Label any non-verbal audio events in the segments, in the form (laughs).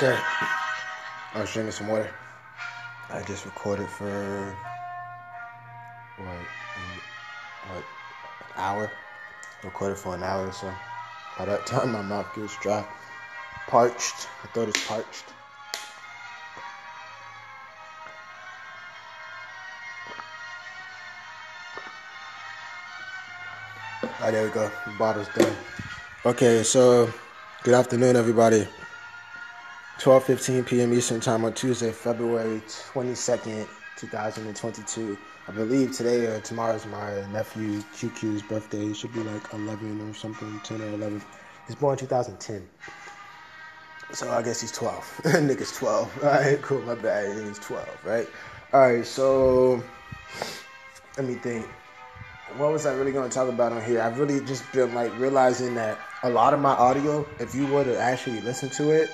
Okay. I was drinking some water. I just recorded for what, what, an hour. Recorded for an hour or so. By that time, my mouth gets dry, parched. I thought it's parched. All right, there we go. The bottle's done. Okay, so good afternoon, everybody. 12:15 p.m. Eastern Time on Tuesday, February 22nd, 2022. I believe today or tomorrow is my nephew QQ's birthday. He should be like 11 or something, 10 or 11. He's born 2010. So I guess he's 12. (laughs) Nigga's 12. (laughs) All right, cool. My bad. He's 12, right? All right, so let me think. What was I really going to talk about on here? I've really just been like realizing that a lot of my audio, if you were to actually listen to it,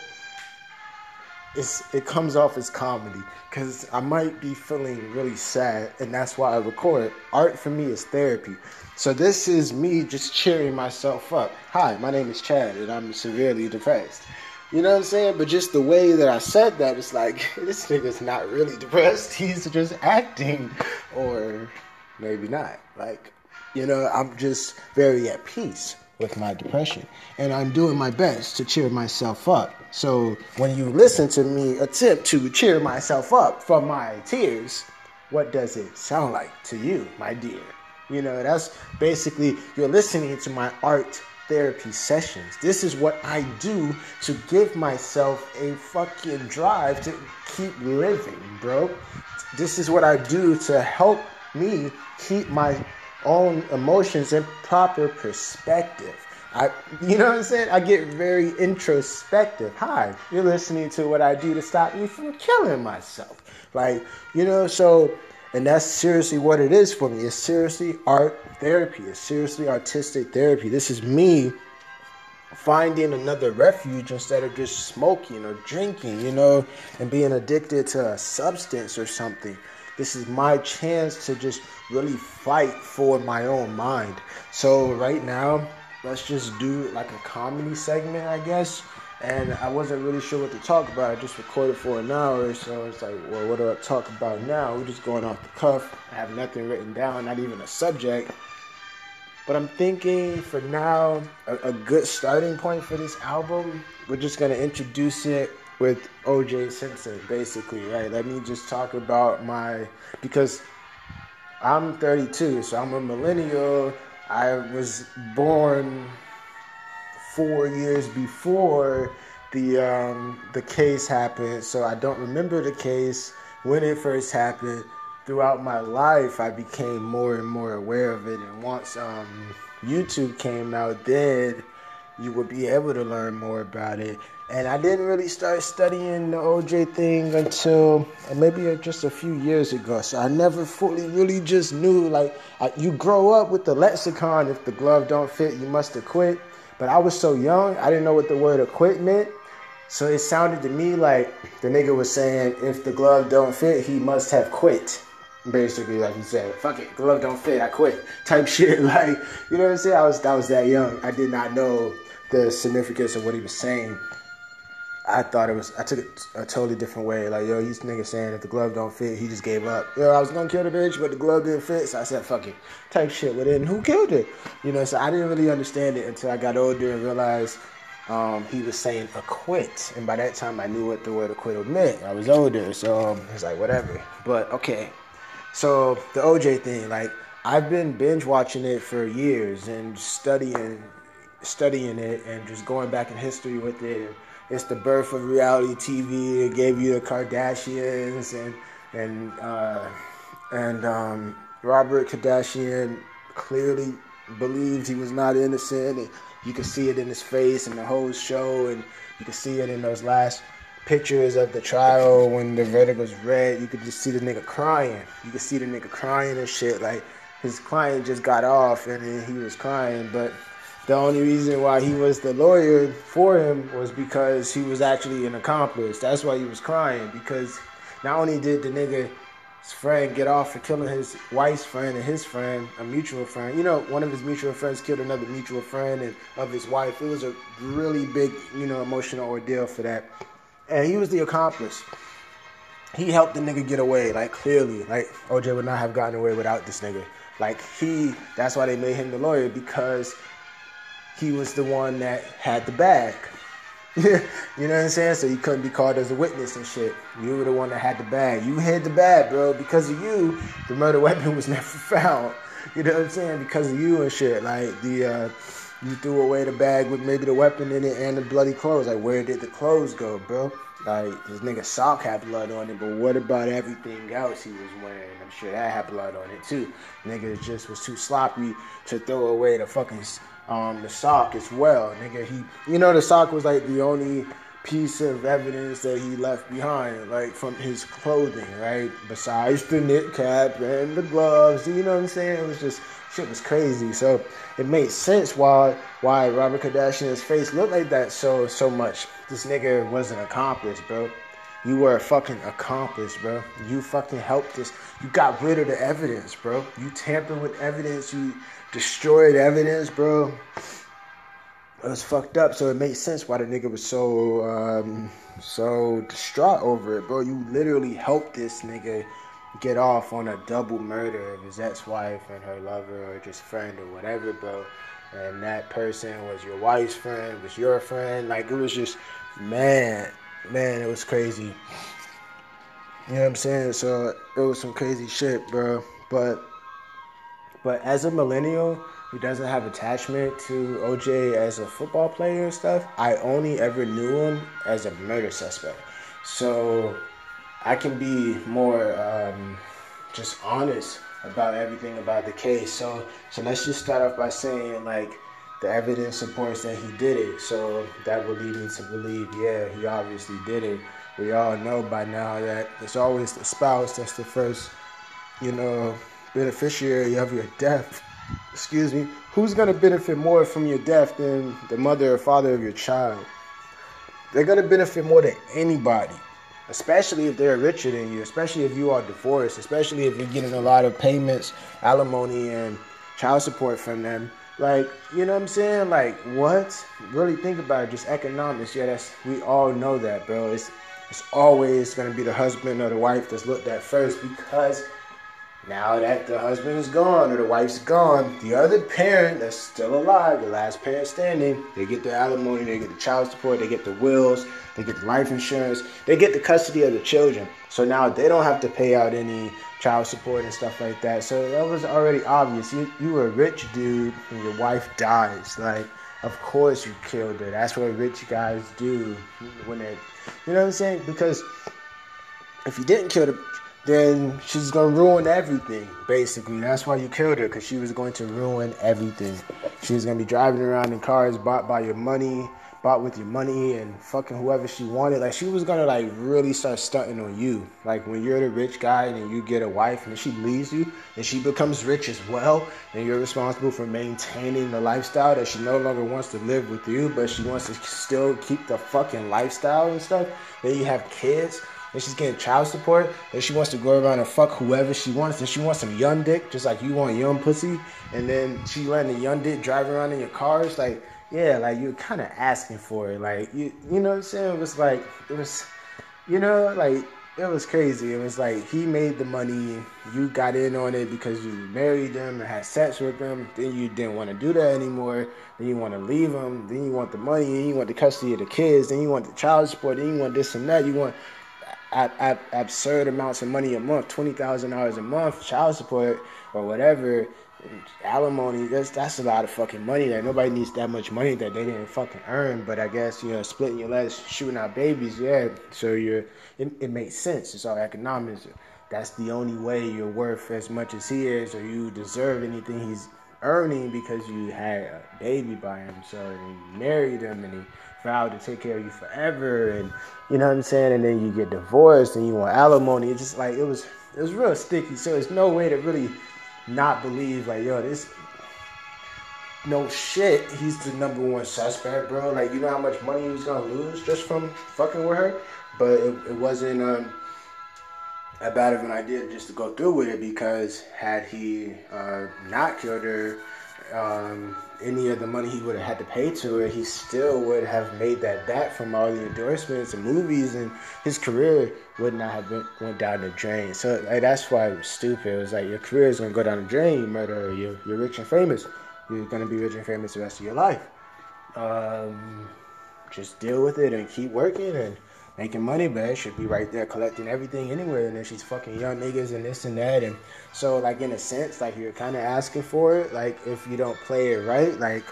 it's it comes off as comedy because I might be feeling really sad, and that's why I record. Art for me is therapy. So this is me just cheering myself up. Hi, my name is Chad, and I'm severely depressed. You know what I'm saying? But just the way that I said that, it's like (laughs) this nigga's not really depressed. (laughs) He's just acting, or maybe not. Like, you know, I'm just very at peace with my depression. And I'm doing my best to cheer myself up. So when you listen to me attempt to cheer myself up from my tears, what does it sound like to you, my dear? You know, that's basically you're listening to my art therapy sessions. This is what I do to give myself a fucking drive to keep living, bro. This is what I do to help me keep my own emotions in proper perspective. I, you know what I'm saying? I get very introspective. Hi, you're listening to what I do to stop me from killing myself. Like, you know, so, and that's seriously what it is for me. It's seriously art therapy. It's seriously artistic therapy. This is me finding another refuge instead of just smoking or drinking, you know, and being addicted to a substance or something. This is my chance to just really fight for my own mind. So right now, let's just do like a comedy segment, I guess. And I wasn't really sure what to talk about. I just recorded for an hour, so it's like, well, what do I talk about now? We're just going off the cuff. I have nothing written down, not even a subject. But I'm thinking for now, a, a good starting point for this album, we're just gonna introduce it with OJ Simpson, basically, right? Let me just talk about my because I'm 32, so I'm a millennial. I was born four years before the um, the case happened, so I don't remember the case when it first happened. Throughout my life, I became more and more aware of it, and once um, YouTube came out, then you would be able to learn more about it. And I didn't really start studying the OJ thing until uh, maybe uh, just a few years ago. So I never fully really just knew like I, you grow up with the lexicon. If the glove don't fit, you must acquit. But I was so young, I didn't know what the word acquit meant. So it sounded to me like the nigga was saying, if the glove don't fit, he must have quit. Basically, like he said, fuck it, glove don't fit, I quit. Type (laughs) shit. Like, you know what I'm saying? I was I was that young. I did not know the significance of what he was saying. I thought it was. I took it a totally different way. Like, yo, he's nigga saying if the glove don't fit, he just gave up. Yo, I was gonna kill the bitch, but the glove didn't fit, so I said fuck it, type shit. But then who killed it? You know, so I didn't really understand it until I got older and realized um, he was saying acquit, and by that time I knew what the word acquittal meant. I was older, so um, it's like whatever. But okay, so the OJ thing, like I've been binge watching it for years and studying, studying it, and just going back in history with it. It's the birth of reality TV. It gave you the Kardashians and and uh, and um, Robert Kardashian clearly believed he was not innocent. And you could see it in his face and the whole show, and you could see it in those last pictures of the trial when the verdict was read. You could just see the nigga crying. You could see the nigga crying and shit. Like his client just got off and he was crying, but the only reason why he was the lawyer for him was because he was actually an accomplice. That's why he was crying because not only did the nigga his friend get off for killing his wife's friend and his friend, a mutual friend. You know, one of his mutual friends killed another mutual friend and of his wife. It was a really big, you know, emotional ordeal for that. and he was the accomplice. He helped the nigga get away, like clearly. Like OJ would not have gotten away without this nigga. Like he, that's why they made him the lawyer because he was the one that had the bag. (laughs) you know what I'm saying? So you couldn't be called as a witness and shit. You were the one that had the bag. You had the bag, bro. Because of you, the murder (laughs) weapon was never found. You know what I'm saying? Because of you and shit. Like the uh, you threw away the bag with maybe the weapon in it and the bloody clothes. Like where did the clothes go, bro? Like this nigga sock had blood on it, but what about everything else he was wearing? I'm sure that had blood on it too. Nigga just was too sloppy to throw away the fucking um, the sock as well. Nigga, he, you know, the sock was like the only piece of evidence that he left behind, like from his clothing, right? Besides the knit cap and the gloves, you know what I'm saying? It was just shit was crazy. So it made sense why why Robert Kardashian's face looked like that so so much. This nigga was an accomplice, bro. You were a fucking accomplice, bro. You fucking helped us. You got rid of the evidence, bro. You tampered with evidence. You destroyed evidence, bro. It was fucked up, so it made sense why the nigga was so um, so distraught over it, bro. You literally helped this nigga get off on a double murder of his ex-wife and her lover or just friend or whatever, bro. And that person was your wife's friend, was your friend. Like it was just, man, man, it was crazy. You know what I'm saying? So it was some crazy shit, bro. But but as a millennial who doesn't have attachment to OJ as a football player and stuff, I only ever knew him as a murder suspect. So I can be more um, just honest about everything about the case. So so let's just start off by saying like the evidence supports that he did it. So that would lead me to believe, yeah, he obviously did it. We all know by now that it's always the spouse that's the first, you know, beneficiary of your death, excuse me, who's going to benefit more from your death than the mother or father of your child? They're going to benefit more than anybody, especially if they're richer than you, especially if you are divorced, especially if you're getting a lot of payments, alimony, and child support from them. Like, you know what I'm saying? Like, what? Really think about it. Just economics. Yeah, that's we all know that, bro. It's it's always gonna be the husband or the wife that's looked at first because now that the husband is gone or the wife's gone, the other parent that's still alive, the last parent standing, they get the alimony, they get the child support, they get the wills, they get the life insurance, they get the custody of the children. So now they don't have to pay out any child support and stuff like that. So that was already obvious. You you were a rich dude and your wife dies. Like, of course you killed her. That's what rich guys do when they you know what I'm saying? Because if you didn't kill the then she's gonna ruin everything. Basically, that's why you killed her because she was going to ruin everything. She was gonna be driving around in cars bought by your money, bought with your money, and fucking whoever she wanted. Like she was gonna like really start stunting on you. Like when you're the rich guy and you get a wife and she leaves you and she becomes rich as well, and you're responsible for maintaining the lifestyle that she no longer wants to live with you, but she wants to still keep the fucking lifestyle and stuff. Then you have kids and she's getting child support, and she wants to go around and fuck whoever she wants, and she wants some young dick, just like you want young pussy, and then she letting the young dick drive around in your cars, like, yeah, like you're kind of asking for it, like, you, you know what I'm saying? It was like, it was, you know, like, it was crazy. It was like he made the money, you got in on it because you married them and had sex with them. Then you didn't want to do that anymore. Then you want to leave them. Then you want the money. Then you want the custody of the kids. Then you want the child support. Then you want this and that. You want absurd amounts of money a month, twenty thousand dollars a month, child support or whatever, alimony. That's that's a lot of fucking money. That nobody needs that much money that they didn't fucking earn. But I guess you know, splitting your legs, shooting out babies, yeah. So you're it, it makes sense. It's all economics. That's the only way you're worth as much as he is, or you deserve anything he's earning because you had a baby by him. So you married him and he vowed to take care of you forever and you know what I'm saying? And then you get divorced and you want alimony. It's just like it was it was real sticky. So there's no way to really not believe like, yo, this no shit, he's the number one suspect, bro. Like you know how much money he was gonna lose just from fucking with her? But it, it wasn't um that bad of an idea just to go through with it because had he uh, not killed her, um, any of the money he would have had to pay to it, he still would have made that back from all the endorsements and movies, and his career would not have been, went down the drain. So like, that's why it was stupid. It was like your career is gonna go down the drain. You murder, you're, you're rich and famous. You're gonna be rich and famous the rest of your life. Um, just deal with it and keep working and making money, but it should be right there collecting everything anywhere. And then she's fucking young niggas and this and that. And so, like, in a sense, like, you're kind of asking for it. Like, if you don't play it right, like,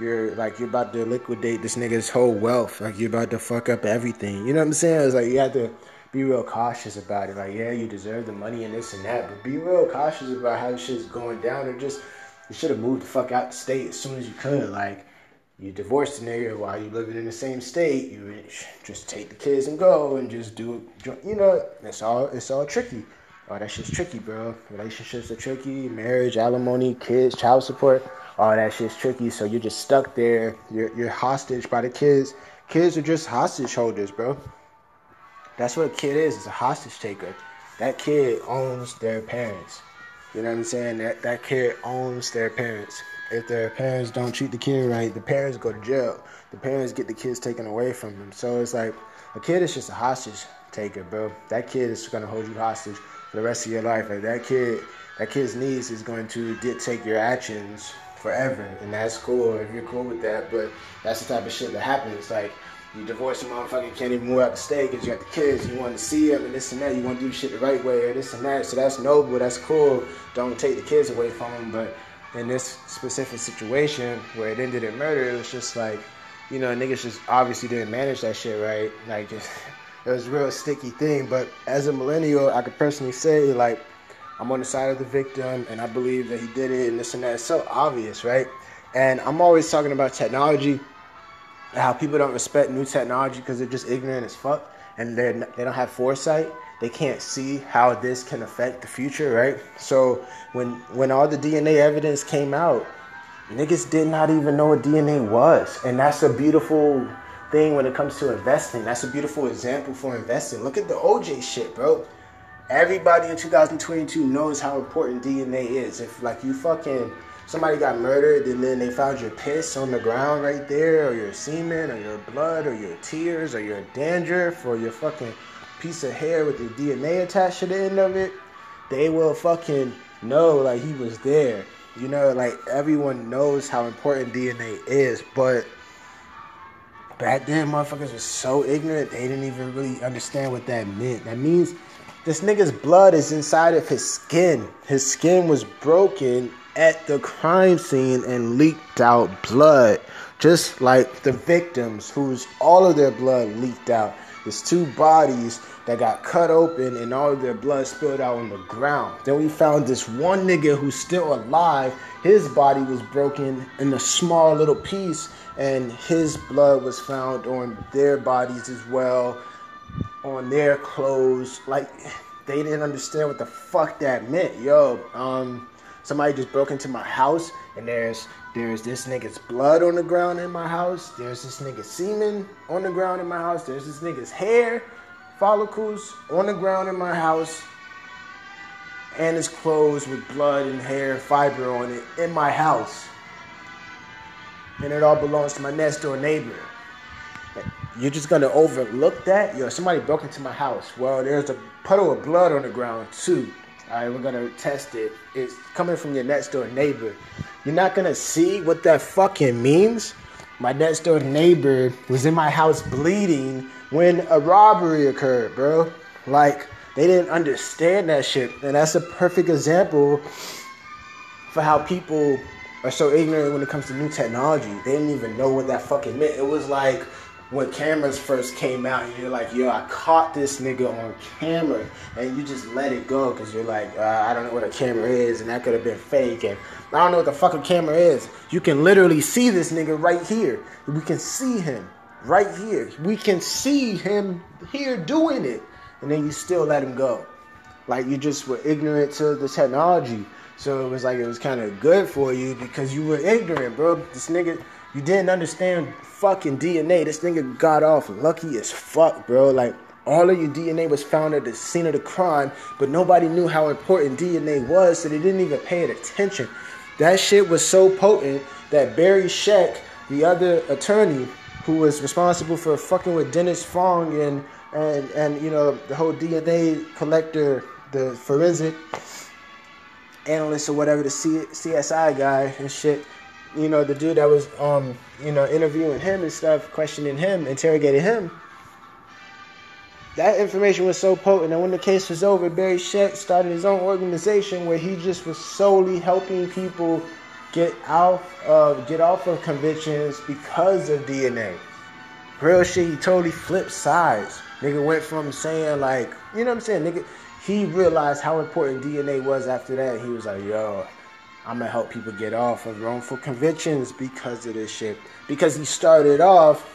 you're like you're about to liquidate this nigga's whole wealth. Like you're about to fuck up everything. You know what I'm saying? It's like you have to be real cautious about it. Like, yeah, you deserve the money and this and that, but be real cautious about how shit's going down. Or just you should have moved the fuck out the state as soon as you could. Like, you divorced a nigga while you living in the same state. You just take the kids and go and just do it. You know, it's all it's all tricky. All that shit's tricky, bro. Relationships are tricky. Marriage, alimony, kids, child support. All that shit's tricky. So you're just stuck there. You're you're hostage by the kids. Kids are just hostage holders, bro. That's what a kid is. It's a hostage taker. That kid owns their parents. You know what I'm saying? That that kid owns their parents if their parents don't treat the kid right, the parents go to jail. The parents get the kids taken away from them. So it's like a kid is just a hostage taker, bro. That kid is gonna hold you hostage for the rest of your life. Like that kid, that kid's needs is going to dictate your actions forever, and that's cool if you're cool with that. But that's the type of shit that happens. Like you divorce a motherfucker, can't even move out the state because you got the kids. You want to see them and this and that. You want to do shit the right way or this and that. So that's noble. That's cool. Don't take the kids away from them, but in this specific situation where it ended in murder, it was just like, you know, niggas just obviously didn't manage that shit right. Like, just, (laughs) it was a real sticky thing. But as a millennial, I could personally say, like, I'm on the side of the victim and I believe that he did it and this and that. It's so obvious, right? And I'm always talking about technology, how people don't respect new technology because they're just ignorant as fuck and they they don't have foresight they can't see how this can affect the future, right? So when when all the DNA evidence came out, niggas did not even know what DNA was, and that's a beautiful thing when it comes to investing. That's a beautiful example for investing. Look at the OJ shit, bro. Everybody in 2022 knows how important DNA is. If like you fucking somebody got murdered and then they found your piss on the ground right there, or your semen, or your blood, or your tears, or your dandruff, or your fucking piece of hair with the DNA attached to the end of it, they will fucking know like he was there. You know, like everyone knows how important DNA is, but back then motherfuckers were so ignorant they didn't even really understand what that meant. That means this nigga's blood is inside of his skin. His skin was broken at the crime scene and leaked out blood. Just like the victims whose all of their blood leaked out. There's two bodies that got cut open and all their blood spilled out on the ground. Then we found this one nigga who's still alive. His body was broken in a small little piece, and his blood was found on their bodies as well, on their clothes. Like they didn't understand what the fuck that meant. Yo, um, somebody just broke into my house, and there's there's this nigga's blood on the ground in my house. There's this nigga's semen on the ground in my house. There's this nigga's hair follicles on the ground in my house and his clothes with blood and hair fiber on it in my house. And it all belongs to my next door neighbor. You're just gonna overlook that? Yo, somebody broke into my house. Well, there's a puddle of blood on the ground too. All right, we're gonna test it. It's coming from your next door neighbor. You're not gonna see what that fucking means. My next door neighbor was in my house bleeding when a robbery occurred, bro. Like, they didn't understand that shit. And that's a perfect example for how people are so ignorant when it comes to new technology. They didn't even know what that fucking meant. It was like when cameras first came out you're like, yo, I caught this nigga on camera. And you just let it go because you're like, uh, I don't know what a camera is and that could have been fake. And I don't know what the fucking camera is. You can literally see this nigga right here. We can see him right here. We can see him here doing it, and then you still let him go. Like you just were ignorant to the technology. So it was like it was kind of good for you because you were ignorant, bro. This nigga, you didn't understand fucking DNA. This nigga got off lucky as fuck, bro. Like all of your DNA was found at the scene of the crime, but nobody knew how important DNA was, so they didn't even pay it attention. that shit was so potent that Barry Scheck, the other attorney who was responsible for fucking with Dennis Fung and and and you know the whole DNA collector, the forensic analyst or whatever, the C- CSI guy and shit. You know the dude that was um you know interviewing him and stuff, questioning him, interrogating him that information was so potent. And when the case was over, Barry Scheck started his own organization where he just was solely helping people get out of get off of convictions because of DNA. Real shit, he totally flipped sides. Nigga went from saying like, you know what I'm saying, nigga. He realized how important DNA was after that. He was like, yo, I'm gonna help people get off of wrongful convictions because of this shit. Because he started off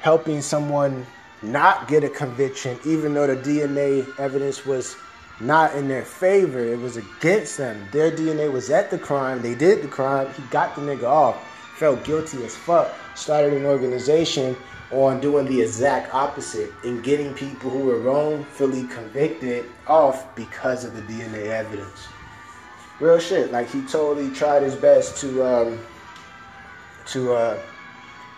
helping someone not get a conviction, even though the DNA evidence was not in their favor. It was against them. Their DNA was at the crime. They did the crime. He got the nigga off. Felt guilty as fuck. Started an organization on doing the exact opposite and getting people who were wrongfully convicted off because of the DNA evidence. Real shit. Like he totally tried his best to um, to uh,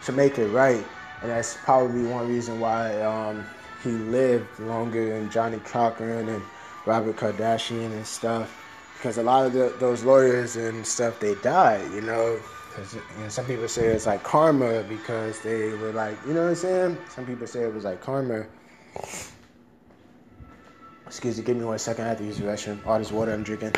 to make it right and that's probably one reason why um, he lived longer than Johnnie Cochran and Robert Kardashian and stuff. Because a lot of the, those lawyers and stuff, they died, you know. Cause, you know, some people say it's like karma because they were like, you know what I'm saying? Some people say it was like karma. Excuse me, give me one second. I have to use the restroom. All this water I'm drinking.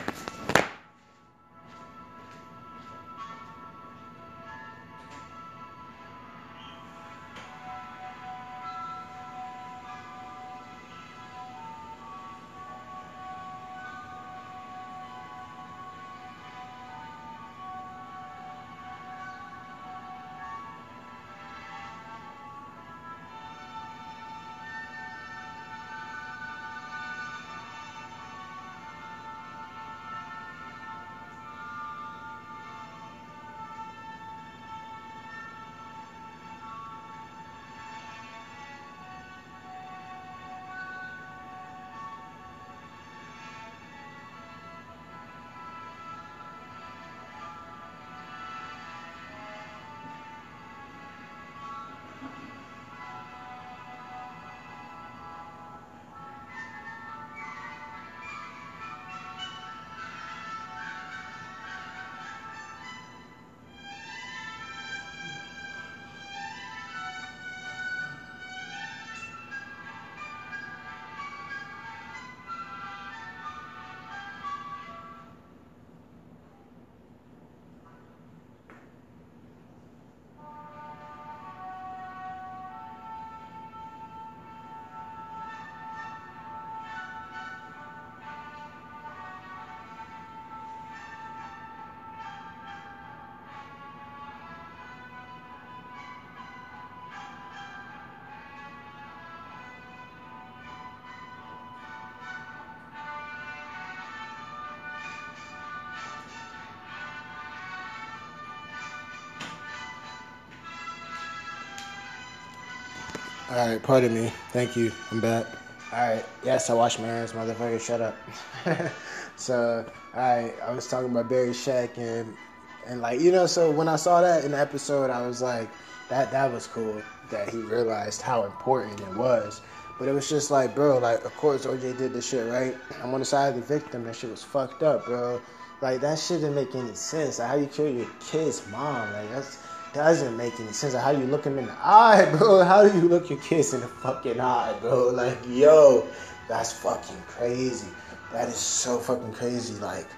All right, pardon me. Thank you. I'm back. All right. Yes, I wash my hands, motherfucker. Shut up. (laughs) so, all right, I was talking about Barry Scheck and and like you know, so when I saw that in the episode, I was like, that that was cool that he realized how important it was. But it was just like, bro, like of course OJ did this shit, right? I'm on the side of the victim. That shit was fucked up, bro. Like that shit didn't make any sense. Like how you kill your kid's mom, like that's doesn't make any sense. Like, how you look him in the eye, (laughs) bro? How do you look your kids in the fucking eye, bro? (laughs) Like, yo, that's fucking crazy. That is so fucking crazy. Like,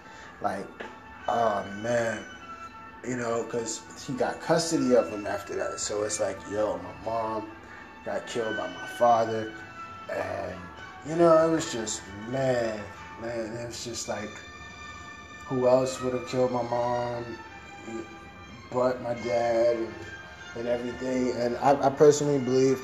like, oh man, you know, because he got custody of him after that. So it's like, yo, my mom got killed by my father, and you know, it was just man, man, it was just like, who else would have killed my mom? But my dad and, everything. And I, I personally believe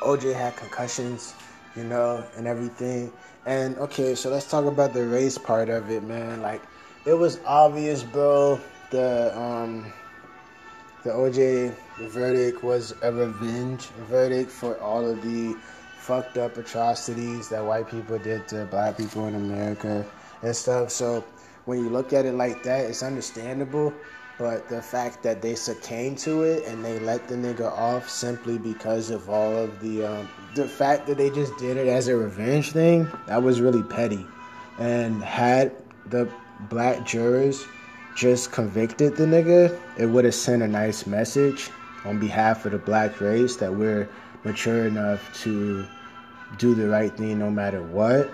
OJ had concussions, you know, and everything. And okay, so let's talk about the race part of it, man. Like, it was obvious, bro. The um, the OJ verdict was a revenge verdict for all of the fucked up atrocities that white people did to black people in America and stuff. So when you look at it like that, it's understandable. But the fact that they succumbed to it and they let the nigga off simply because of all of the um, the fact that they just did it as a revenge thing, that was really petty. And had the black jurors just convicted the nigga, it would have sent a nice message on behalf of the black race that we're mature enough to do the right thing no matter what.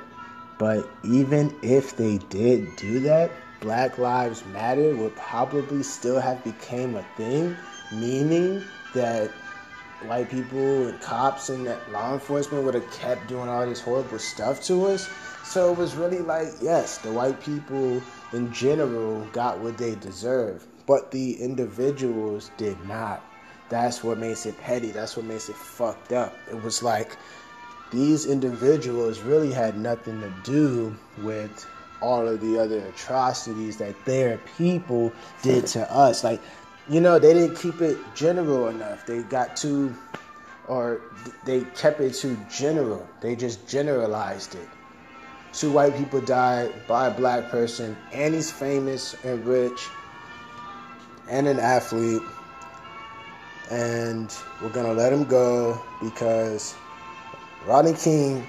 But even if they did do that, Black Lives Matter would probably still have became a thing, meaning that white people and cops and that law enforcement would have kept doing all this horrible stuff to us. So it was really like, yes, the white people in general got what they deserved, but the individuals did not. That's what makes it petty. That's what makes it fucked up. It was like these individuals really had nothing to do with all of the other atrocities that their people did to us. Like, you know, they didn't keep it general enough. They got too, or they kept it too general. They just generalized it. Two white people died by a black person, and he's famous and rich and an athlete. And we're gonna let him go because Rodney King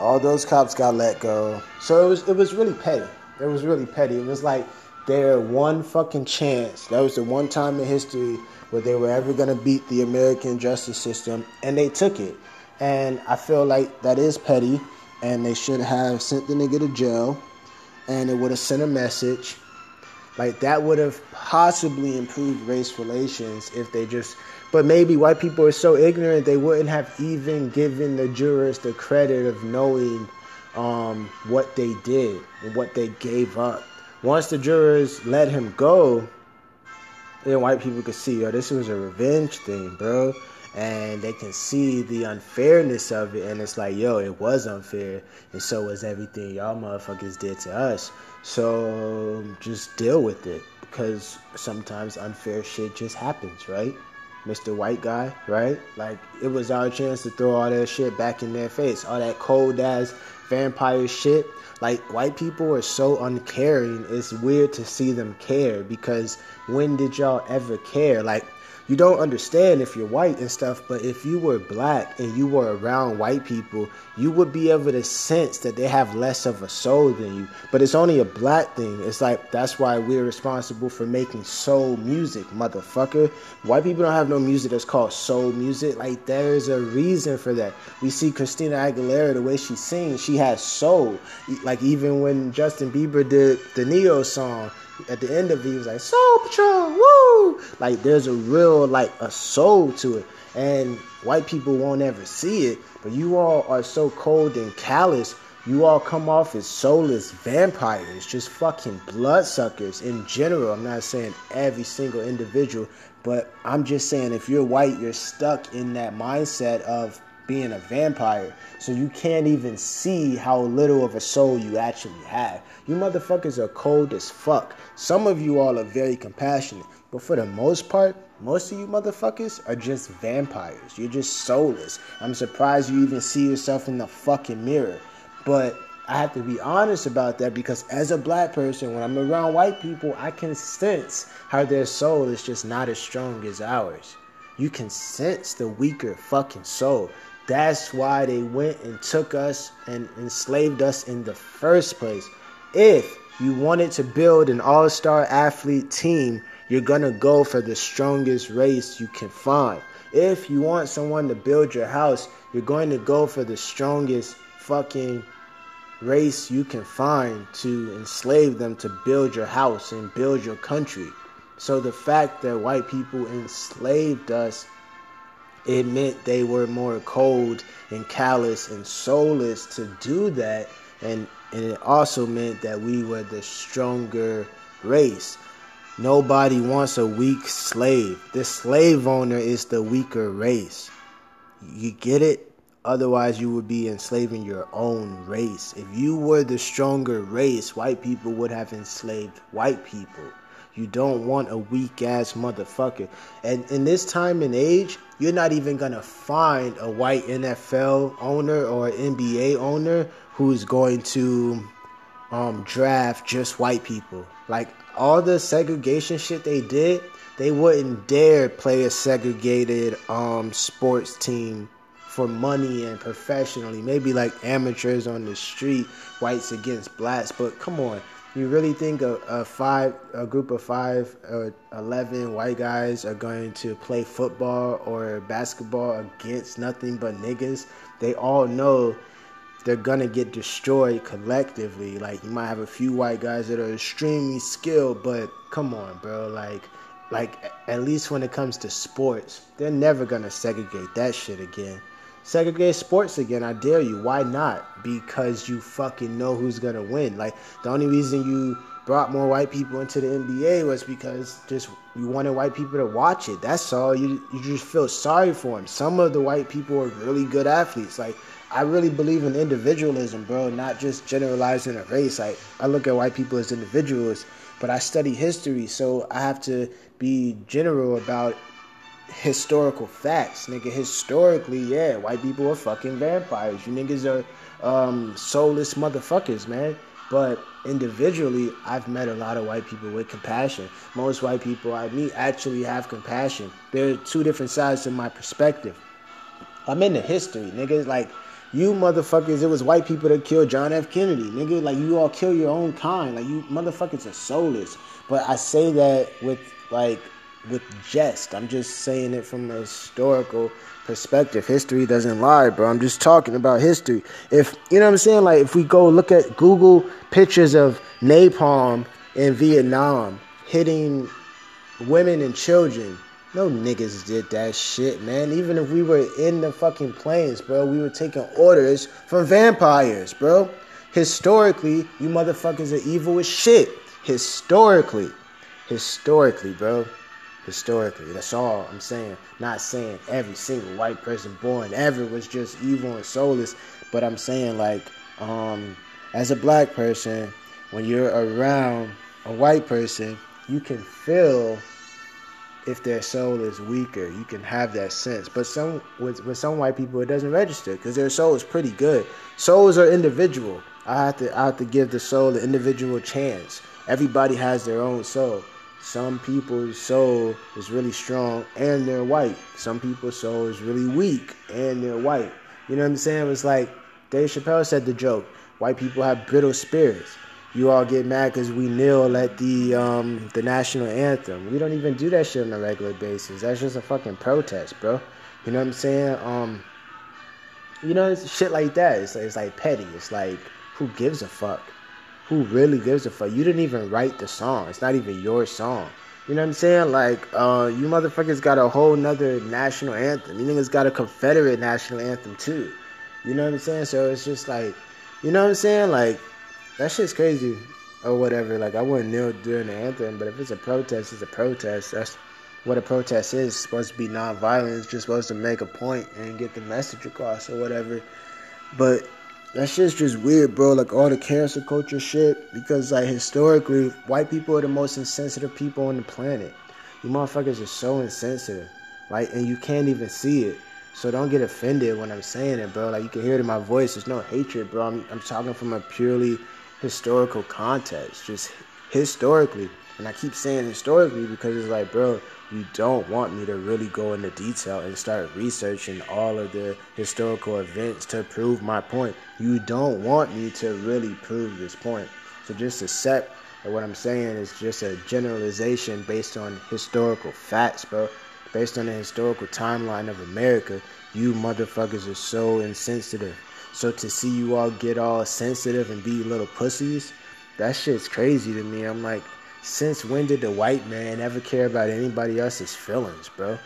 all those cops got let go. So it was it was really petty. It was really petty. It was like their one fucking chance. That was the one time in history where they were ever gonna beat the American justice system, and they took it. And I feel like that is petty, and they should have sent the nigga to jail, and it would have sent a message. Like that would have possibly improved race relations if they just but maybe white people are so ignorant they wouldn't have even given the jurors the credit of knowing um, what they did and what they gave up. Once the jurors let him go, then white people could see, oh, this was a revenge thing, bro. And they can see the unfairness of it, and it's like, yo, it was unfair, and so was everything y'all motherfuckers did to us. So just deal with it, because sometimes unfair shit just happens, right? Mr. White Guy, right? Like it was our chance to throw all that shit back in their face, all that cold ass vampire shit. Like white people are so uncaring. It's weird to see them care because when did y'all ever care? Like you don't understand if you're white and stuff, but if you were black and you were around white people, you would be able to sense that they have less of a soul than you. But it's only a black thing. It's like that's why we're responsible for making soul music, motherfucker. White people don't have no music that's called soul music. Like there's a reason for that. We see Christina Aguilera the way she sings, she has soul. Like even when Justin Bieber did the Ne-Yo song, at the end of it, he was like, Soul Patrol, woo! Like, there's a real, like, a soul to it. And white people won't ever see it, but you all are so cold and callous. You all come off as soulless vampires, just fucking bloodsuckers in general. I'm not saying every single individual, but I'm just saying if you're white, you're stuck in that mindset of being a vampire. So you can't even see how little of a soul you actually have. You motherfuckers are cold as fuck. Some of you all are very compassionate, but for the most part, most of you motherfuckers are just vampires. You're just soulless. I'm surprised you even see yourself in the fucking mirror. But I have to be honest about that because as a black person, when I'm around white people, I can sense how their soul is just not as strong as ours. You can sense the weaker fucking soul. That's why they went and took us and enslaved us in the first place. If you wanted to build an all star athlete team, you're gonna go for the strongest race you can find. If you want someone to build your house, you're going to go for the strongest fucking race you can find to enslave them to build your house and build your country. So the fact that white people enslaved us it meant they were more cold and callous and soulless to do that and and it also meant that we were the stronger race. Nobody wants a weak slave. The slave owner is the weaker race. You get it? Otherwise you would be enslaving your own race. If you were the stronger race white people would have enslaved white people. You don't want a weak ass motherfucker. And in this time and age, you're not even gonna find a white NFL owner or NBA owner who's going to um, draft just white people. Like all the segregation shit they did, they wouldn't dare play a segregated um, sports team for money and professionally. Maybe like amateurs on the street, whites against blacks. But come on, you really think a, a five, a group of five or eleven white guys are going to play football or basketball against nothing but niggas? They all know they're gonna get destroyed collectively. Like you might have a few white guys that are extremely skilled, but come on, bro. Like, like at least when it comes to sports, they're never gonna segregate that shit again. Segregate sports again, I dare you. Why not? Because you fucking know who's gonna win. Like the only reason you brought more white people into the NBA was because just you wanted white people to watch it. That's all. You you just feel sorry for them. Some of the white people are really good athletes. Like I really believe in individualism, bro, not just generalizing a race. Like I look at white people as individuals, but I study history, so I have to be general about historical facts, nigga. Historically, yeah, white people are fucking vampires. You niggas are um, soulless motherfuckers, man. But individually, I've met a lot of white people with compassion. Most white people I meet actually have compassion. There are two different sides to my perspective. I'm into history, niggas. Like you motherfuckers, it was white people that killed John F. Kennedy, nigga. Like you all kill your own kind. Like you motherfuckers are soulless. But I say that with like with jest. I'm just saying it from a historical perspective. History doesn't lie, bro. I'm just talking about history. If you know what I'm saying, like if we go look at Google pictures of napalm in Vietnam hitting women and children no niggas did that shit, man. Even if we were in the fucking planes, bro, we were taking orders from vampires, bro. Historically, you motherfuckers are evil as shit. Historically. Historically, bro. Historically. That's all I'm saying. Not saying every single white person born ever was just evil and soulless. But I'm saying like, um, as a black person, when you're around a white person, you can feel if their soul is weaker. You can have that sense. But some with, with some white people, it doesn't register because their soul is pretty good. Souls are individual. I have to I have to give the soul the individual chance. Everybody has their own soul. Some people's soul is really strong and they're white. Some people's soul is really weak and they're white. You know what I'm saying? It's like Dave Chappelle said the joke. White people have brittle spirits you all get mad because we kneel at the um, the national anthem. We don't even do that shit on a regular basis. That's just a fucking protest, bro. You know what I'm saying? Um, you know, it's shit like that. It's like, it's like petty. It's like who gives a fuck? Who really gives a fuck? You didn't even write the song. It's not even your song. You know what I'm saying? Like, uh, you motherfuckers got a whole nother national anthem. You niggas got a Confederate national anthem too. You know what I'm saying? So it's just like, you know what I'm saying? Like, that shit's crazy or whatever. Like I wouldn't kneel during the anthem, but if it's a protest, it's a protest. That's what a protest is. It's supposed to be non-violent. It's just supposed to make a point and get the message across or whatever. But that shit's just weird, bro. Like all the cancel culture shit. Because like historically, white people are the most insensitive people on the planet. You motherfuckers are so insensitive, right? And you can't even see it. So don't get offended when I'm saying it, bro. Like you can hear it in my voice. There's no hatred, bro. I'm, I'm talking from a purely historical context, just historically. And I keep saying historically because it's like, bro, you don't want me to really go into detail and start researching all of the historical events to prove my point. You don't want me to really prove this point. So just accept that what I'm saying is just a generalization based on historical facts, bro. Based on the historical timeline of America, you motherfuckers are so insensitive. So to see you all get all sensitive and be little pussies, that shit's crazy to me. I'm like, since when did the white man ever care about anybody else's feelings, bro?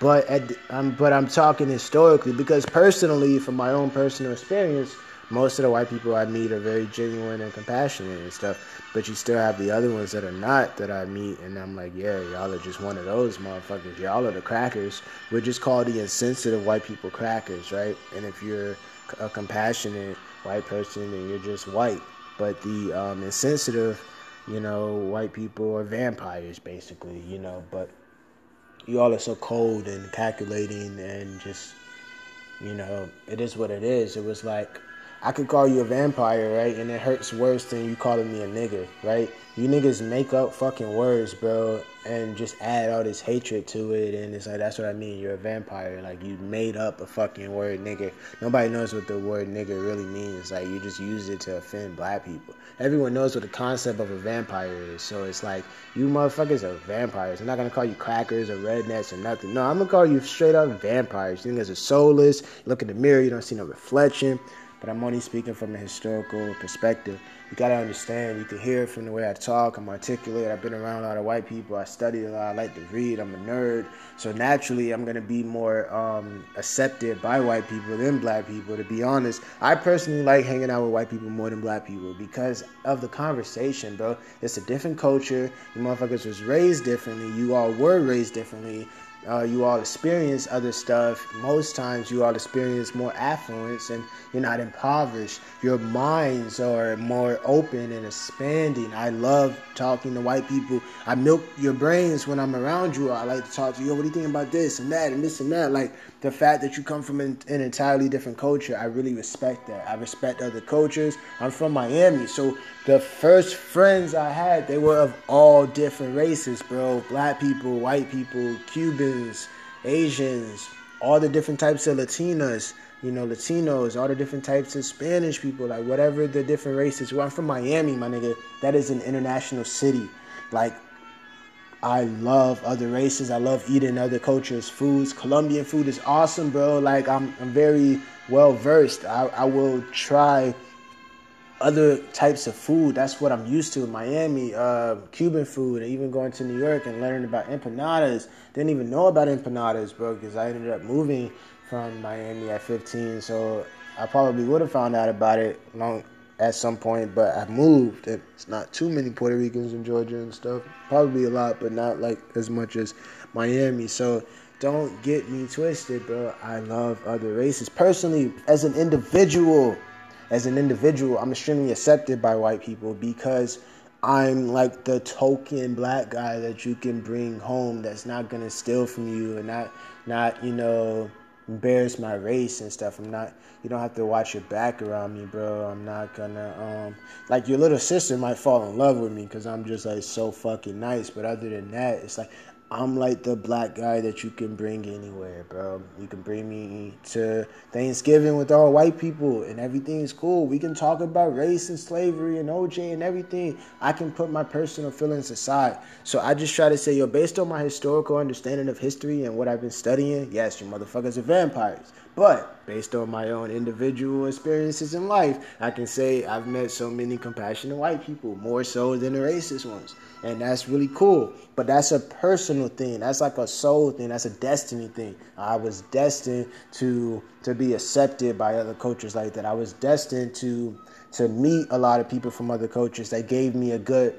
But at, but I'm talking historically because personally, from my own personal experience, most of the white people I meet are very genuine and compassionate and stuff. But you still have the other ones that are not that I meet, and I'm like, yeah, y'all are just one of those motherfuckers. Y'all are the crackers. We're just called the insensitive white people crackers, right? And if you're a compassionate white person and you're just white. But the um, insensitive, you know, white people are vampires, basically, you know. But you all are so cold and calculating and just, you know, it is what it is. It was like I could call you a vampire, right? And it hurts worse than you calling me a nigger, right? You niggas make up fucking words, bro, and just add all this hatred to it. And it's like, that's what I mean. You're a vampire. Like, you made up a fucking word, nigger. Nobody knows what the word nigger really means. Like, you just use it to offend black people. Everyone knows what the concept of a vampire is. So it's like, you motherfuckers are vampires. I'm not gonna call you crackers or rednecks or nothing. No, I'm gonna call you straight up vampires. You niggas are soulless. You look in the mirror, you don't see no reflection but I'm only speaking from a historical perspective. You gotta understand, you can hear it from the way I talk, I'm articulate, I've been around a lot of white people, I study a lot, I like to read, I'm a nerd. So naturally, I'm gonna be more um, accepted by white people than black people. To be honest, I personally like hanging out with white people more than black people because of the conversation, bro. It's a different culture. You motherfuckers was raised differently. You all were raised differently uh, you all experience other stuff. Most times, you all experience more affluence and you're not impoverished. Your minds are more open and expanding. I love talking to white people. I milk your brains when I'm around you. I like to talk to you. What do you think about this and that and this and that? Like the fact that you come from an, an entirely different culture, I really respect that. I respect other cultures. I'm from Miami, so the first friends I had, they were of all different races, bro. Black people, white people, Cubans, Asians, all the different types of Latinas, you know, Latinos, all the different types of Spanish people, like whatever the different races. Well, I'm from Miami, my nigga. That is an international city. Like I love other races. I love eating other cultures' foods. Colombian food is awesome, bro. Like I'm, I'm very well versed. I, I will try other types of food. That's what I'm used to in Miami. Uh, Cuban food, and even going to New York and learning about empanadas. Didn't even know about empanadas, bro, because I ended up moving from Miami at 15. So I probably would have found out about it long at some point, but I moved. And it's not too many Puerto Ricans in Georgia and stuff. Probably a lot, but not like as much as Miami. So don't get me twisted, bro. I love other races. Personally, as an individual, as an individual, I'm extremely accepted by white people because I'm like the token black guy that you can bring home that's not gonna steal from you and not not, you know, embarrass my race and stuff. I'm not. You don't have to watch your back around me, bro. I'm not gonna. Um, like your little sister might fall in love with me because I'm just like so fucking nice. But other than that, it's like I'm like the black guy that you can bring anywhere, bro. You can bring me to Thanksgiving with all white people and everything's cool. We can talk about race and slavery and OJ and everything. I can put my personal feelings aside. So I just try to say, yo, based on my historical understanding of history and what I've been studying, yes, you motherfuckers are vampires. But based on my own individual experiences in life, I can say I've met so many compassionate white people, more so than the racist ones. And that's really cool. But that's a personal thing. That's like a soul thing. That's a destiny thing. I was destined to to be accepted by other cultures like that. I was destined to to meet a lot of people from other cultures that gave me a good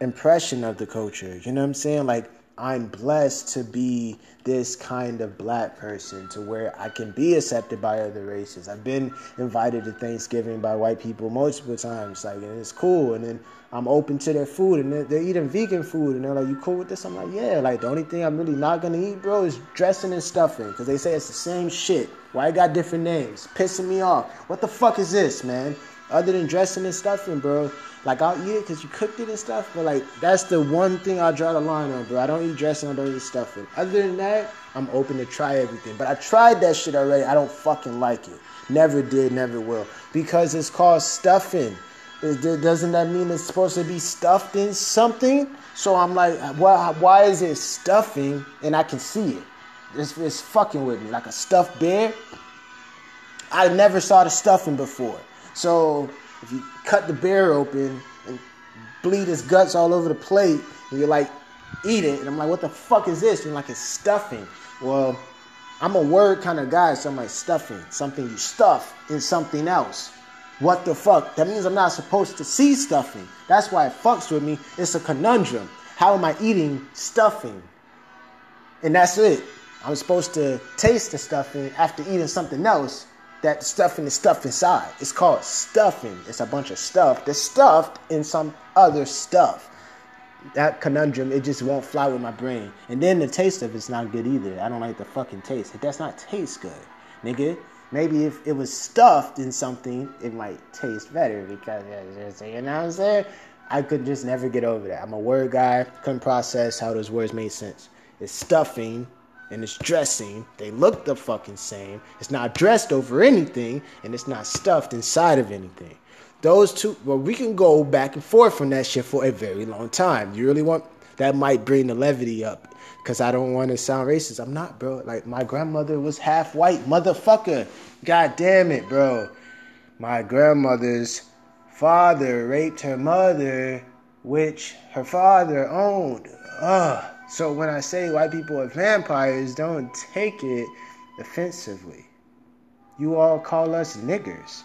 impression of the culture. You know what I'm saying? Like I'm blessed to be this kind of black person to where I can be accepted by other races. I've been invited to Thanksgiving by white people multiple times, like, and it's cool. And then I'm open to their food, and they're, they're eating vegan food, and they're like, "You cool with this?" I'm like, "Yeah." Like, the only thing I'm really not gonna eat, bro, is dressing and stuffing, because they say it's the same shit. Why it got different names? Pissing me off. What the fuck is this, man? Other than dressing and stuffing, bro. Like I'll eat it because you cooked it and stuff, but like that's the one thing I'll draw the line on, bro. I don't eat dressing, I don't eat stuffing. Other than that, I'm open to try everything. But I tried that shit already. I don't fucking like it. Never did, never will. Because it's called stuffing. It, doesn't that mean it's supposed to be stuffed in something? So I'm like, why, why is it stuffing and I can see it? It's, it's fucking with me. Like a stuffed bear. I never saw the stuffing before. So if you cut the bear open and bleed his guts all over the plate, and you're like, eat it. And I'm like, what the fuck is this? And like, it's stuffing. Well, I'm a word kind of guy, so I'm like, stuffing. Something you stuff in something else. What the fuck? That means I'm not supposed to see stuffing. That's why it fucks with me. It's a conundrum. How am I eating stuffing? And that's it. I'm supposed to taste the stuffing after eating something else that stuffing is stuffed inside. It's called stuffing. It's a bunch of stuff that's stuffed in some other stuff. That conundrum, it just won't fly with my brain. And then the taste of it's not good either. I don't like the fucking taste. It does not taste good, nigga. Maybe if it was stuffed in something, it might taste better because you know what I'm saying. I could just never get over that. I'm a word guy. Couldn't process how those words made sense. It's stuffing and it's dressing. They look the fucking same. It's not dressed over anything and it's not stuffed inside of anything. Those two, well, we can go back and forth from that shit for a very long time. You really want that might bring the levity up because I don't want to sound racist. I'm not, bro. Like my grandmother was half white, motherfucker. God damn it, bro. My grandmother's father raped her mother, which her father owned. Ugh. So when I say white people are vampires, don't take it offensively. You all call us niggers.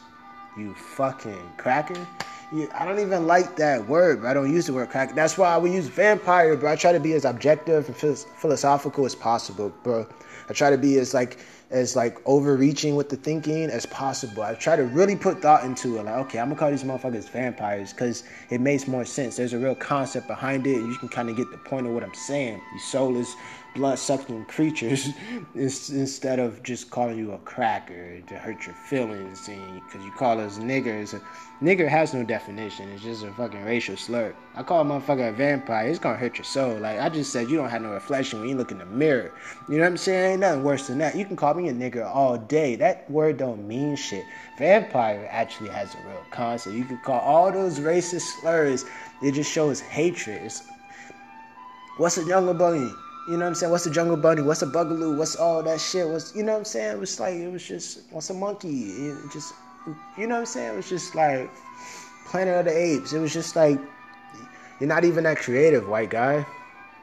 You fucking cracker. You, I don't even like that word, but I don't use the word cracker. That's why I would use vampire, bro. I try to be as objective and philosophical as possible, bro. I try to be as like as like overreaching with the thinking as possible. I try to really put thought into it. Like, okay, I'm gonna call these motherfuckers vampires because it makes more sense. There's a real concept behind it, and you can kind of get the point of what I'm saying. These soulless blood sucking creatures (laughs) instead of just calling you a cracker to hurt your feelings because you call us niggers. Nigger has no definition. It's just a fucking racial slur. I call a motherfucker a vampire. It's gonna hurt your soul. Like I just said, you don't have no reflection when you look in the mirror. You know what I'm saying? Ain't nothing worse than that. You can call me a nigger all day. That word don't mean shit. Vampire actually has a real concept. You can call all those racist slurs. It just shows hatred. It's, what's a jungle bunny? You know what I'm saying? What's a jungle bunny? What's a bugaloo? What's all that shit? What's you know what I'm saying? It was like it was just what's a monkey? It just you know what I'm saying? It was just like Planet of the Apes. It was just like you're not even that creative, white guy.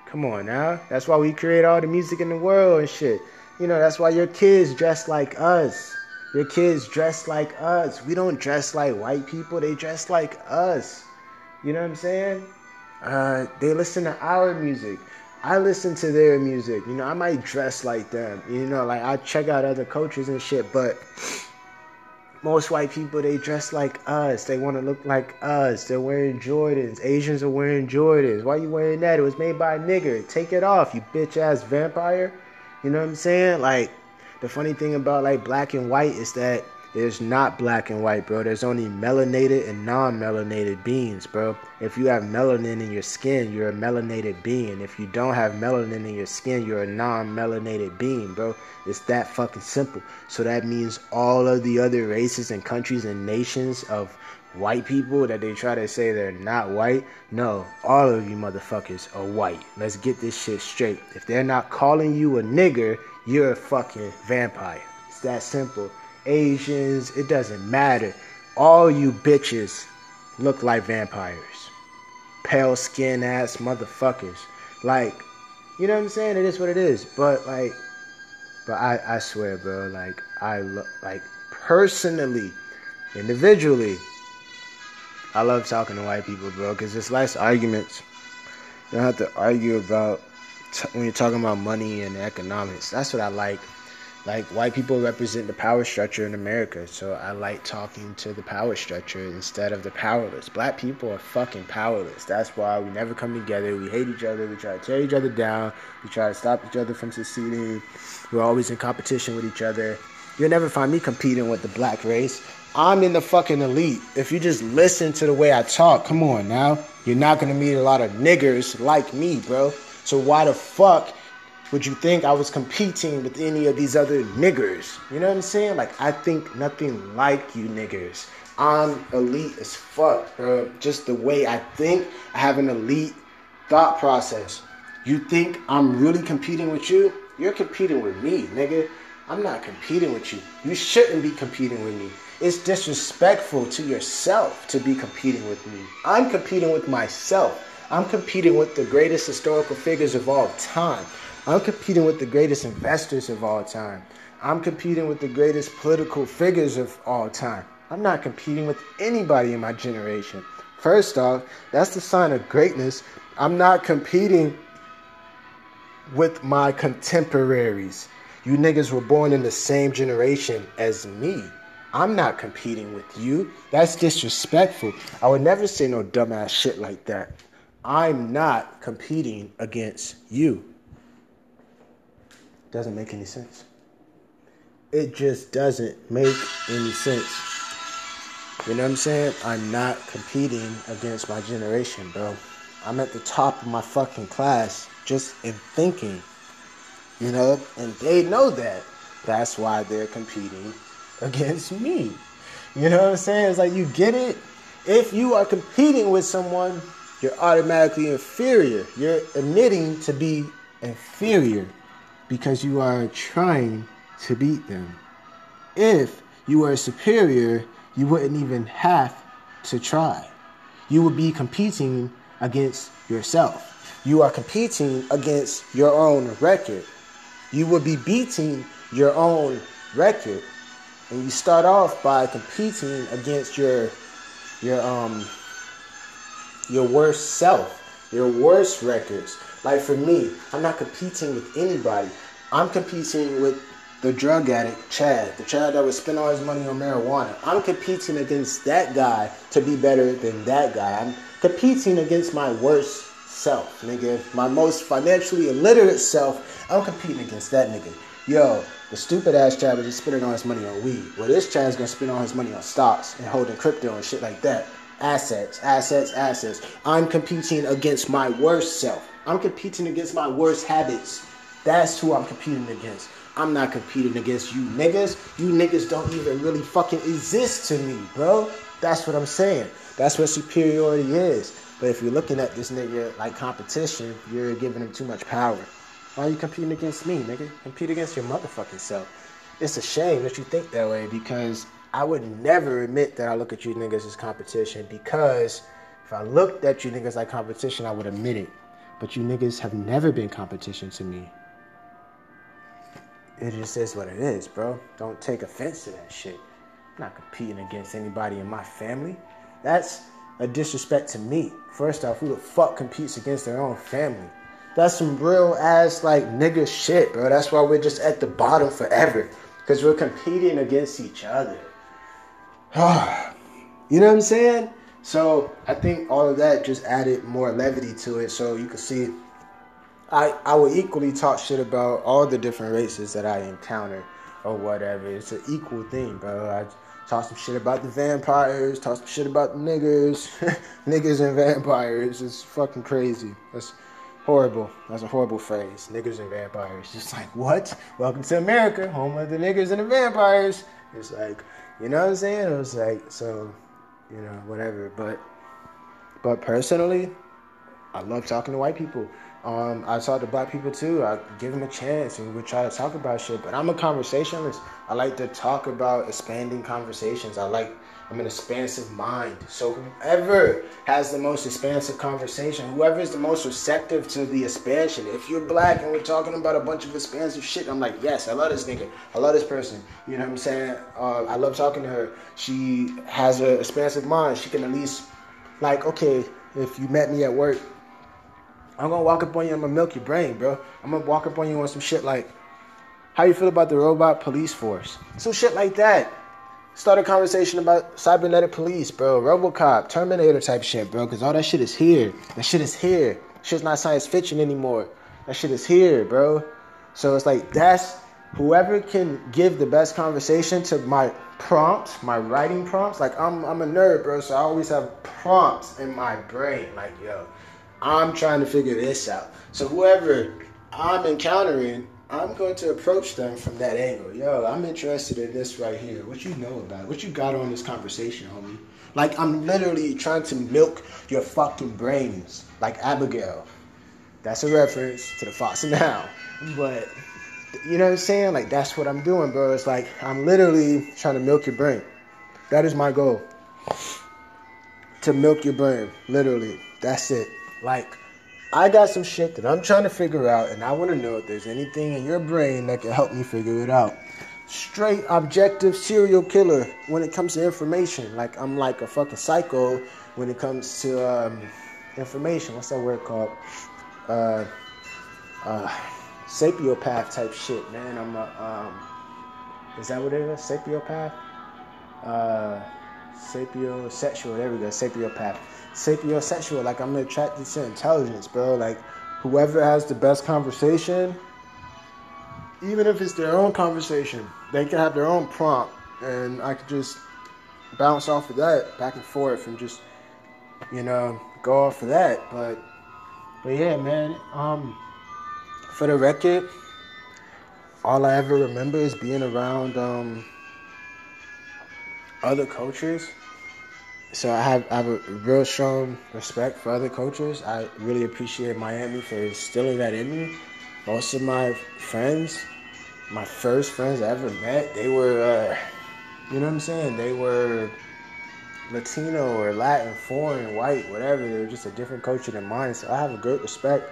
Come on now. That's why we create all the music in the world and shit. You know, that's why your kids dress like us. Your kids dress like us. We don't dress like white people. They dress like us. You know what I'm saying? Uh, they listen to our music. I listen to their music. You know, I might dress like them. You know, like I check out other cultures and shit, but most white people they dress like us. They want to look like us. They're wearing Jordans. Asians are wearing Jordans. Why you wearing that? It was made by a nigger. Take it off, you bitch ass vampire. You know what I'm saying? Like the funny thing about like black and white is that there's not black and white, bro. There's only melanated and non melanated beings, bro. If you have melanin in your skin, you're a melanated being. If you don't have melanin in your skin, you're a non melanated being, bro. It's that fucking simple. So that means all of the other races and countries and nations of white people that they try to say they're not white. No, all of you motherfuckers are white. Let's get this shit straight. If they're not calling you a nigger, you're a fucking vampire. It's that simple. Asians, it doesn't matter. All you bitches look like vampires. Pale skin ass motherfuckers. Like, you know what I'm saying? It is what it is. But like, but I, I swear, bro, like I look like personally, individually, I love talking to white people, bro, because it's less arguments. You don't have to argue about t- when you're talking about money and economics. That's what I like like white people represent the power structure in America, so I like talking to the power structure instead of the powerless. Black people are fucking powerless. That's why we never come together. We hate each other. We try to tear each other down. We try to stop each other from succeeding. We're always in competition with each other. You'll never find me competing with the black race. I'm in the fucking elite. If you just listen to the way I talk, come on now. You're not gonna meet a lot of niggers like me, bro. So why the fuck would you think I was competing with any of these other niggers? You know what I'm saying? Like, I think nothing like you niggers. I'm elite as fuck, bro. Just the way I think, I have an elite thought process. You think I'm really competing with you? You're competing with me, nigga. I'm not competing with you. You shouldn't be competing with me. It's disrespectful to yourself to be competing with me. I'm competing with myself. I'm competing with the greatest historical figures of all time. I'm competing with the greatest investors of all time. I'm competing with the greatest political figures of all time. I'm not competing with anybody in my generation. First off, that's the sign of greatness. I'm not competing with my contemporaries. You niggas were born in the same generation as me. I'm not competing with you. That's disrespectful. I would never say no dumbass shit like that. I'm not competing against you. Doesn't make any sense. it just doesn't make any sense. You know what I'm saying? I'm not competing against my generation, bro. I'm at the top of my fucking class just in thinking. You know? And they know that. That's why they're competing against me. You know what I'm saying? It's like you get it. If you are competing with someone, you're automatically inferior. You're admitting to be inferior because you are trying to beat them. If you were superior, you wouldn't even have to try. You would be competing against yourself. You are competing against your own record. You would be beating your own record. And you start off by competing against your your um your worst self, your worst records. Like for me, I'm not competing with anybody. I'm competing with the drug addict Chad, the Chad that would spend all his money on marijuana. I'm competing against that guy to be better than that guy. I'm competing against my worst self, nigga. My most financially illiterate self. I'm competing against that nigga. Yo, the stupid ass Chad was just spending all his money on weed. Well, this Chad's gonna spend all his money on stocks and holding crypto and shit like that. Assets, assets, assets. I'm competing against my worst self. I'm competing against my worst habits. That's who I'm competing against. I'm not competing against you niggas. You niggas don't even really fucking exist to me, bro. That's what I'm saying. That's what superiority is. But if you're looking at this nigga like competition, you're giving him too much power. Why are you competing against me, nigga? Compete against your motherfucking self. It's a shame that you think that way because I would never admit that I look at you niggas as competition because if I looked at you niggas like competition, I would admit it. But you niggas have never been competition to me it just is what it is, bro. Don't take offense to that shit. I'm not competing against anybody in my family. That's a disrespect to me. First off, who the fuck competes against their own family? That's some real ass like nigga shit, bro. That's why we're just at the bottom forever. Because we're competing against each other. (sighs) you know what I'm saying? So I think all of that just added more levity to it. So you can see I, I would equally talk shit about all the different races that I encounter or whatever. It's an equal thing, bro. I talk some shit about the vampires, talk some shit about the niggers, (laughs) niggers and vampires. It's fucking crazy. That's horrible. That's a horrible phrase. Niggers and vampires. Just like what? Welcome to America, home of the niggers and the vampires. It's like, you know what I'm saying? It was like so, you know, whatever. But but personally, I love talking to white people. Um, I talk to black people too. I give them a chance and we try to talk about shit. But I'm a conversationalist. I like to talk about expanding conversations. I like, I'm an expansive mind. So whoever has the most expansive conversation, whoever is the most receptive to the expansion, if you're black and we're talking about a bunch of expansive shit, I'm like, yes, I love this nigga. I love this person. You know what I'm saying? Uh, I love talking to her. She has an expansive mind. She can at least, like, okay, if you met me at work I'm gonna walk up on you. I'm gonna milk your brain, bro. I'm gonna walk up on you on some shit like, how you feel about the robot police force? Some shit like that. Start a conversation about cybernetic police, bro. RoboCop, Terminator type shit, bro. Cause all that shit is here. That shit is here. Shit's not science fiction anymore. That shit is here, bro. So it's like that's whoever can give the best conversation to my prompts, my writing prompts. Like I'm I'm a nerd, bro. So I always have prompts in my brain. Like yo I'm trying to figure this out. So whoever I'm encountering, I'm going to approach them from that angle. Yo, I'm interested in this right here. What you know about it? What you got on this conversation, homie? Like I'm literally trying to milk your fucking brains, like Abigail. That's a reference to the Fox and Hound. But you know what I'm saying? Like that's what I'm doing, bro. It's like I'm literally trying to milk your brain. That is my goal. To milk your brain, literally. That's it. Like, I got some shit that I'm trying to figure out, and I want to know if there's anything in your brain that can help me figure it out. Straight objective serial killer when it comes to information. Like, I'm like a fucking psycho when it comes to um, information. What's that word called? Uh, uh, sapiopath type shit, man. I'm a, um, is that what it is? Sapiopath? Uh, sapiosexual. There we go. Sapiopath sapiosexual. Like I'm attracted to intelligence, bro. Like whoever has the best conversation, even if it's their own conversation, they can have their own prompt, and I could just bounce off of that back and forth, and just you know go off of that. But but yeah, man. Um, for the record, all I ever remember is being around um other cultures. So I have I have a real strong respect for other cultures. I really appreciate Miami for instilling that in me. Most of my friends, my first friends I ever met, they were, uh, you know what I'm saying? They were Latino or Latin, foreign, white, whatever. They were just a different culture than mine. So I have a great respect.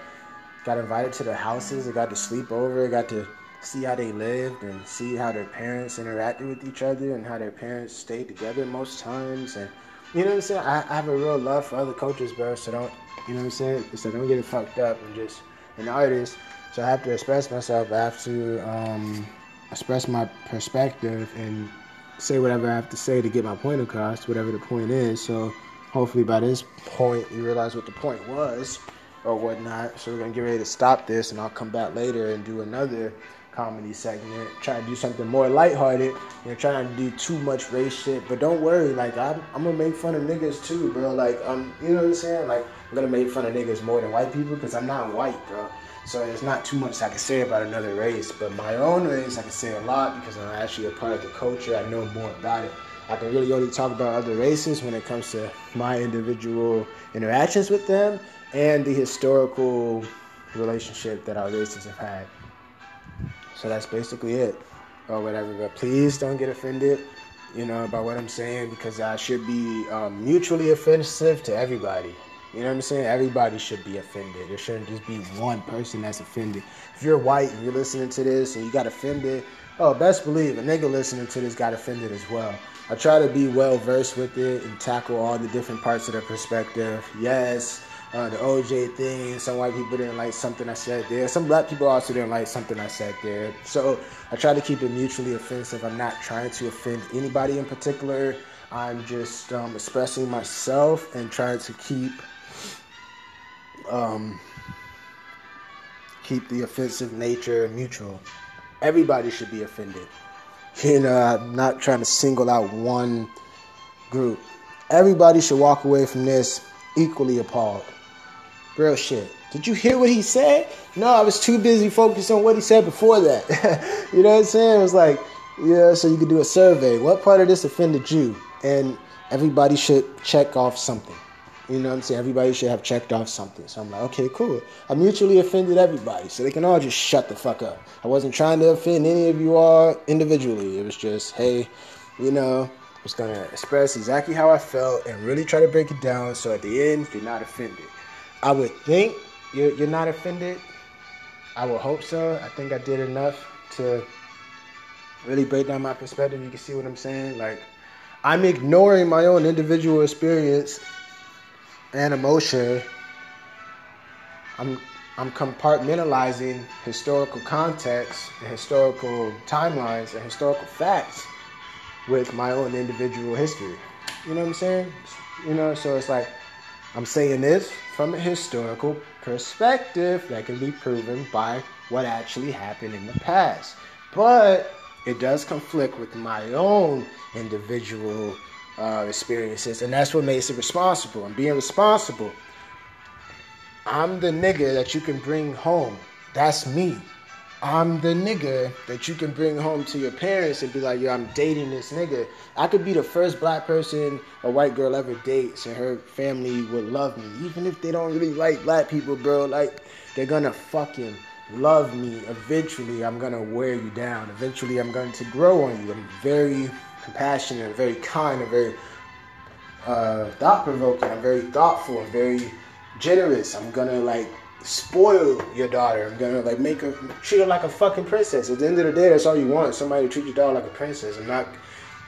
Got invited to their houses. I got to sleep over. I got to see how they lived and see how their parents interacted with each other and how their parents stayed together most times. And you know what I'm saying? I, I have a real love for other cultures, bro. So don't, you know what I'm saying? So don't get it fucked up and just an artist. So I have to express myself. I have to um, express my perspective and say whatever I have to say to get my point across, whatever the point is. So hopefully by this point you realize what the point was or whatnot. So we're gonna get ready to stop this, and I'll come back later and do another comedy segment. Try to do something more lighthearted. You know, trying to do too much race shit. But don't worry, like I'm, I'm gonna make fun of niggas too, bro. Like um, you know what I'm saying? Like I'm gonna make fun of niggas more than white people because I'm not white, bro. So there's not too much I can say about another race, but my own race I can say a lot because I'm actually a part of the culture. I know more about it. I can really only talk about other races when it comes to my individual interactions with them and the historical relationship that our races have had. So that's basically it, or whatever. But please don't get offended, you know, by what I'm saying because I should be um, mutually offensive to everybody. You know what I'm saying? Everybody should be offended. There shouldn't just be one person that's offended. If you're white and you're listening to this and you got offended, oh, best believe a nigga listening to this got offended as well. I try to be well versed with it and tackle all the different parts of the perspective. Yes, uh, the OJ thing. Some white people didn't like something I said there. Some black people also didn't like something I said there. So I try to keep it mutually offensive. I'm not trying to offend anybody in particular. I'm just um, expressing myself and trying to keep um, keep the offensive nature mutual. Everybody should be offended. You know, I'm not trying to single out one group. Everybody should walk away from this equally appalled. Real shit. Did you hear what he said? No, I was too busy focused on what he said before that. (laughs) you know what I'm saying? It was like, yeah, so you could do a survey. What part of this offended you? And everybody should check off something. You know what I'm saying? Everybody should have checked off something. So I'm like, okay, cool. I mutually offended everybody, so they can all just shut the fuck up. I wasn't trying to offend any of you all individually. It was just, hey, you know, I was gonna express exactly how I felt and really try to break it down. So at the end, you're not offended. I would think you're, you're not offended. I would hope so. I think I did enough to really break down my perspective. You can see what I'm saying? Like, I'm ignoring my own individual experience and emotion. I'm I'm compartmentalizing historical context and historical timelines and historical facts with my own individual history. You know what I'm saying? You know, so it's like I'm saying this from a historical perspective that can be proven by what actually happened in the past. But it does conflict with my own individual uh, experiences, and that's what makes it responsible. And being responsible, I'm the nigga that you can bring home. That's me. I'm the nigga that you can bring home to your parents and be like, yo, I'm dating this nigga. I could be the first black person a white girl ever dates, and her family would love me. Even if they don't really like black people, bro, like, they're gonna fucking love me. Eventually, I'm gonna wear you down. Eventually, I'm going to grow on you. I'm very compassionate, very kind, and very uh, thought provoking. I'm very thoughtful. Very generous. I'm gonna like spoil your daughter. I'm gonna like make her treat her like a fucking princess. At the end of the day, that's all you want. Somebody to treat your daughter like a princess. I'm not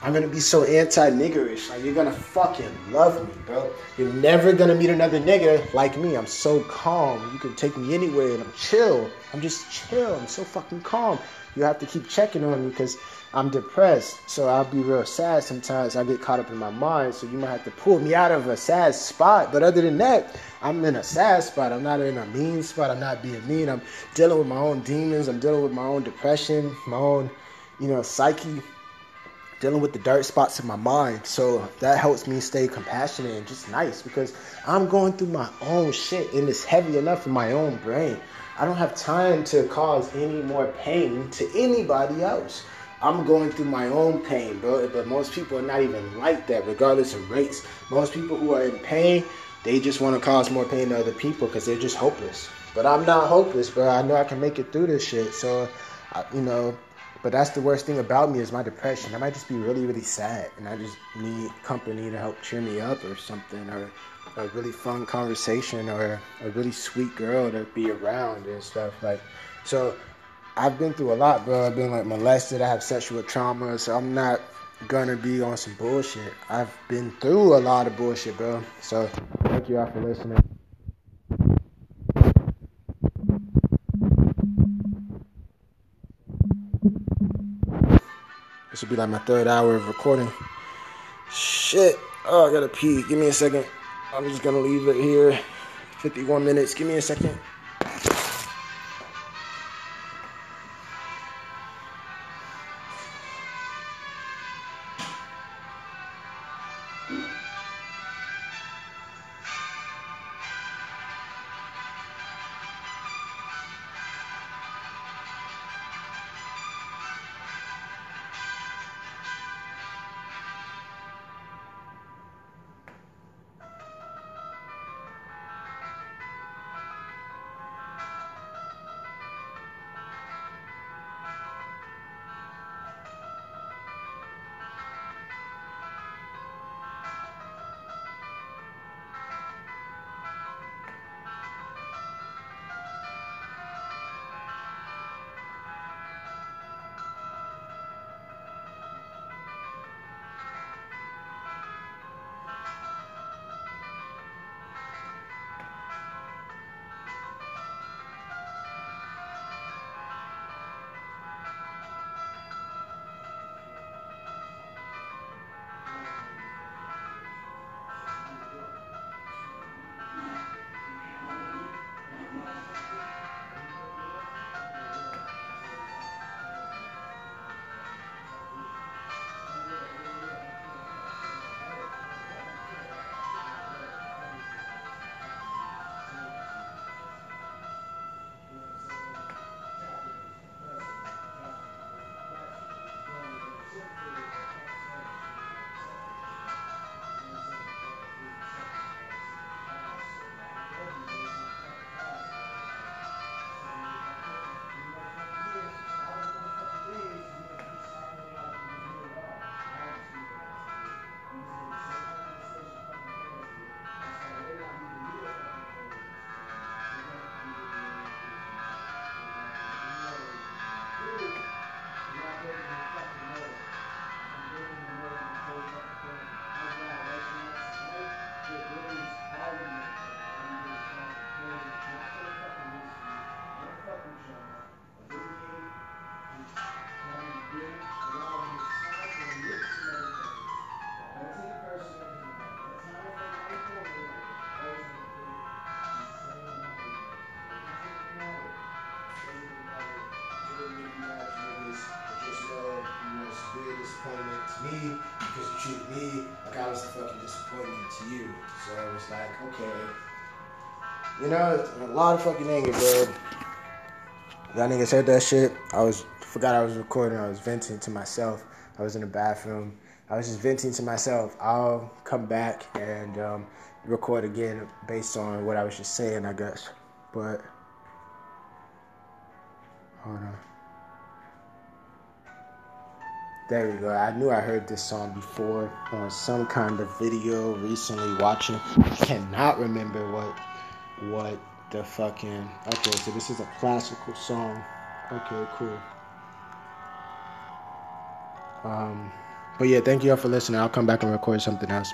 I'm gonna be so anti-niggerish. Like you're gonna fucking love me, bro. You're never gonna meet another nigga like me. I'm so calm. You can take me anywhere and I'm chill. I'm just chill. I'm so fucking calm. You have to keep checking on me because I'm depressed. So I'll be real sad sometimes. I get caught up in my mind. So you might have to pull me out of a sad spot. But other than that, I'm in a sad spot. I'm not in a mean spot. I'm not being mean. I'm dealing with my own demons. I'm dealing with my own depression, my own, you know, psyche dealing with the dark spots in my mind. So that helps me stay compassionate and just nice because I'm going through my own shit and it's heavy enough in my own brain. I don't have time to cause any more pain to anybody else. I'm going through my own pain, bro. But most people are not even like that, regardless of race. Most people who are in pain, they just want to cause more pain to other people because they're just hopeless. But I'm not hopeless, bro. I know I can make it through this shit. So, I, you know, but that's the worst thing about me is my depression. I might just be really, really sad, and I just need company to help cheer me up or something, or a really fun conversation, or a really sweet girl to be around and stuff like. So, I've been through a lot, bro. I've been like molested. I have sexual trauma, so I'm not gonna be on some bullshit. I've been through a lot of bullshit, bro. So, thank you all for listening. This will be like my third hour of recording. Shit. Oh, I gotta pee. Give me a second. I'm just gonna leave it here. 51 minutes. Give me a second. Me because you treated me like I was a fucking disappointment to you. So I was like, okay. You know, a lot of fucking anger, bro. Y'all niggas heard that shit. I was forgot I was recording. I was venting to myself. I was in the bathroom. I was just venting to myself. I'll come back and um, record again based on what I was just saying, I guess. But There we go. I knew I heard this song before on some kind of video recently watching. I cannot remember what what the fucking Okay, so this is a classical song. Okay, cool. Um But yeah, thank you all for listening. I'll come back and record something else.